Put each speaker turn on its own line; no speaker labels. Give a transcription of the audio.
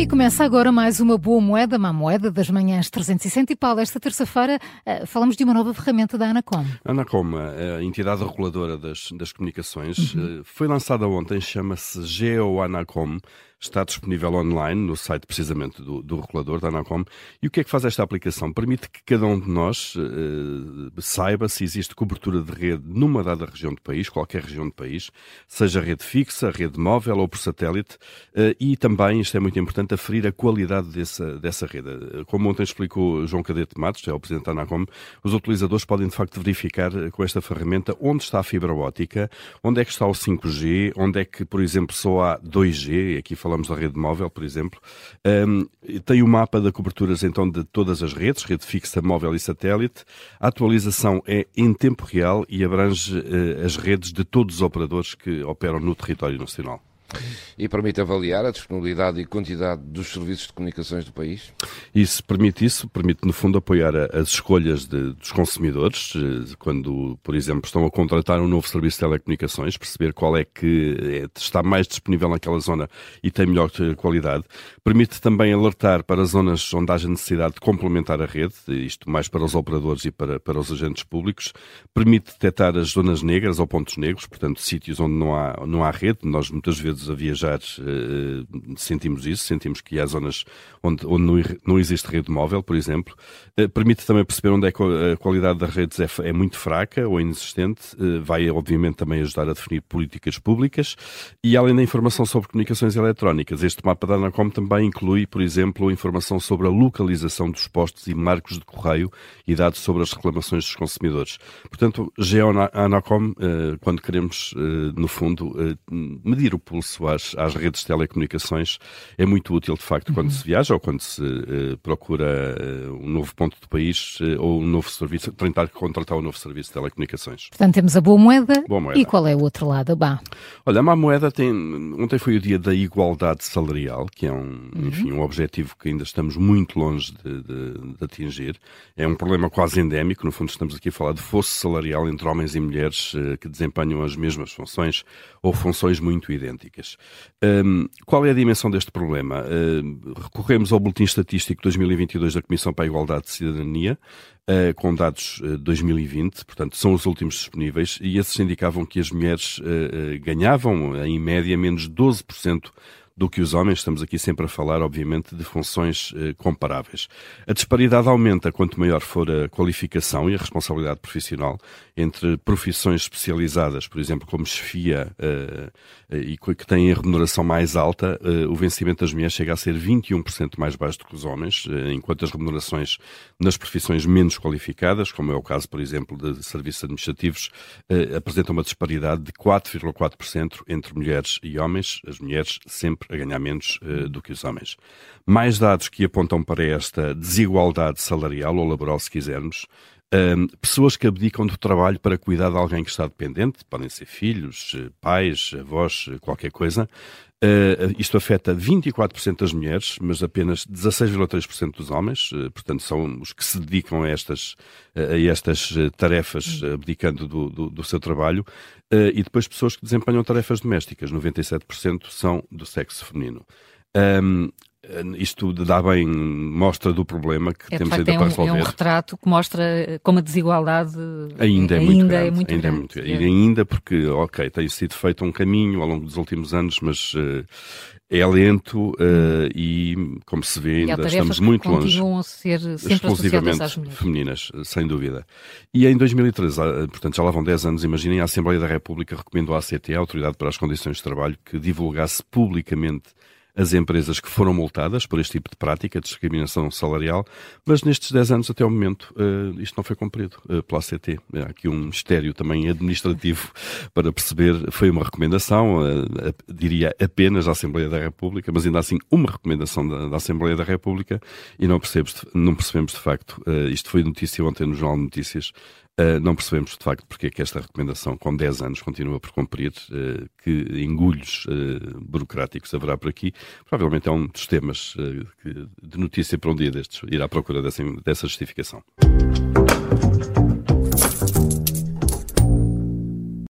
E começa agora mais uma boa moeda, uma moeda das manhãs 360 e Paulo. Esta terça-feira uh, falamos de uma nova ferramenta da Anacom.
A Anacom, a entidade reguladora das, das comunicações, uhum. uh, foi lançada ontem, chama-se GeoAnacom está disponível online no site precisamente do, do regulador da Anacom. E o que é que faz esta aplicação? Permite que cada um de nós uh, saiba se existe cobertura de rede numa dada região do país, qualquer região do país, seja rede fixa, rede móvel ou por satélite, uh, e também, isto é muito importante, aferir a qualidade dessa, dessa rede. Como ontem explicou João Cadete Matos, é o presidente da Anacom, os utilizadores podem de facto verificar com esta ferramenta onde está a fibra ótica, onde é que está o 5G, onde é que, por exemplo, só há 2G, aqui falamos falamos da rede móvel, por exemplo, um, tem o mapa de coberturas então de todas as redes, rede fixa, móvel e satélite. A atualização é em tempo real e abrange uh, as redes de todos os operadores que operam no território nacional.
E permite avaliar a disponibilidade e quantidade dos serviços de comunicações do país?
Isso permite isso, permite no fundo apoiar as escolhas de, dos consumidores, eh, quando, por exemplo, estão a contratar um novo serviço de telecomunicações, perceber qual é que é, está mais disponível naquela zona e tem melhor eh, qualidade. Permite também alertar para zonas onde haja necessidade de complementar a rede, isto mais para os operadores e para, para os agentes públicos. Permite detectar as zonas negras ou pontos negros, portanto, sítios onde não há, não há rede. Nós muitas vezes a viajar uh, sentimos isso, sentimos que há zonas onde, onde não, existe rede móvel, por exemplo. Uh, permite também perceber onde é que a qualidade das redes é, é muito fraca ou inexistente. Uh, vai, obviamente, também ajudar a definir políticas públicas. E além da informação sobre comunicações eletrónicas, este mapa da Anacom também inclui, por exemplo, informação sobre a localização dos postos e marcos de correio e dados sobre as reclamações dos consumidores. Portanto, GeoAnacom, quando queremos, no fundo, medir o pulso acesso às, às redes de telecomunicações é muito útil, de facto, quando uhum. se viaja ou quando se uh, procura uh, um novo ponto do país uh, ou um novo serviço, tentar contratar um novo serviço de telecomunicações.
Portanto, temos a boa moeda. Boa moeda. E qual é o outro lado? Bah.
Olha, a má moeda tem. Ontem foi o dia da igualdade salarial, que é um, uhum. enfim, um objetivo que ainda estamos muito longe de, de, de, atingir. É um problema quase endémico. No fundo, estamos aqui a falar de fosso salarial entre homens e mulheres que desempenham as mesmas funções ou funções muito idênticas. Um, qual é a dimensão deste problema? Uh, recorremos ao Boletim Estatístico 2022 da Comissão para a Igualdade de Cidadania, uh, com dados uh, 2020, portanto, são os últimos disponíveis, e esses indicavam que as mulheres ah, ganhavam, em média, menos 12% do que os homens. Estamos aqui sempre a falar, obviamente, de funções eh, comparáveis. A disparidade aumenta quanto maior for a qualificação e a responsabilidade profissional entre profissões especializadas, por exemplo, como chefia, eh, eh e que têm a remuneração mais alta, eh, o vencimento das mulheres chega a ser 21% mais baixo do que os homens, eh, enquanto as remunerações nas profissões menos qualificadas, como é o caso, por exemplo, de serviços administrativos, eh, apresentam uma disparidade de 4,4% entre mulheres e homens, as mulheres sempre a ganhar menos uh, do que os homens. Mais dados que apontam para esta desigualdade salarial ou laboral, se quisermos. Um, pessoas que abdicam do trabalho para cuidar de alguém que está dependente, podem ser filhos, eh, pais, avós, eh, qualquer coisa. Uh, isto afeta 24% das mulheres, mas apenas 16,3% dos homens, uh, portanto, são os que se dedicam a estas, uh, a estas tarefas, abdicando do, do, do seu trabalho. e depois pessoas que desempenham tarefas domésticas, 97% são do sexo feminino. Um, isto dá bem mostra do problema que
é,
temos ainda
é
para
um,
resolver.
É um retrato que mostra como a desigualdade
ainda é, ainda muito grande. É muito ainda grande. É muito, é. E ainda porque, ok, tem sido feito um caminho ao longo dos últimos anos, mas uh, é lento uh, e, como se vê, ainda estamos muito longe.
continuam a ser sempre exclusivamente às
femininas, sem dúvida. E em 2013, ah, portanto já lá vão 10 anos, imaginem, a Assembleia da República recomendou à ACT, a Autoridade para as Condições de Trabalho, que divulgasse publicamente as empresas que foram multadas por este tipo de prática de discriminação salarial, mas nestes 10 anos até o momento uh, isto não foi cumprido uh, pela ACT. Há aqui um mistério também administrativo para perceber, foi uma recomendação, uh, diria apenas à Assembleia da República, mas ainda assim uma recomendação da, da Assembleia da República e não percebemos, não percebemos de facto, isto foi notícia ontem no Jornal de Notícias, Uh, não percebemos, de facto, porque é que esta recomendação, com 10 anos, continua por cumprir, uh, que engulhos uh, burocráticos haverá por aqui. Provavelmente é um dos temas que, de notícia para um dia destes, ir à procura dessa, dessa justificação.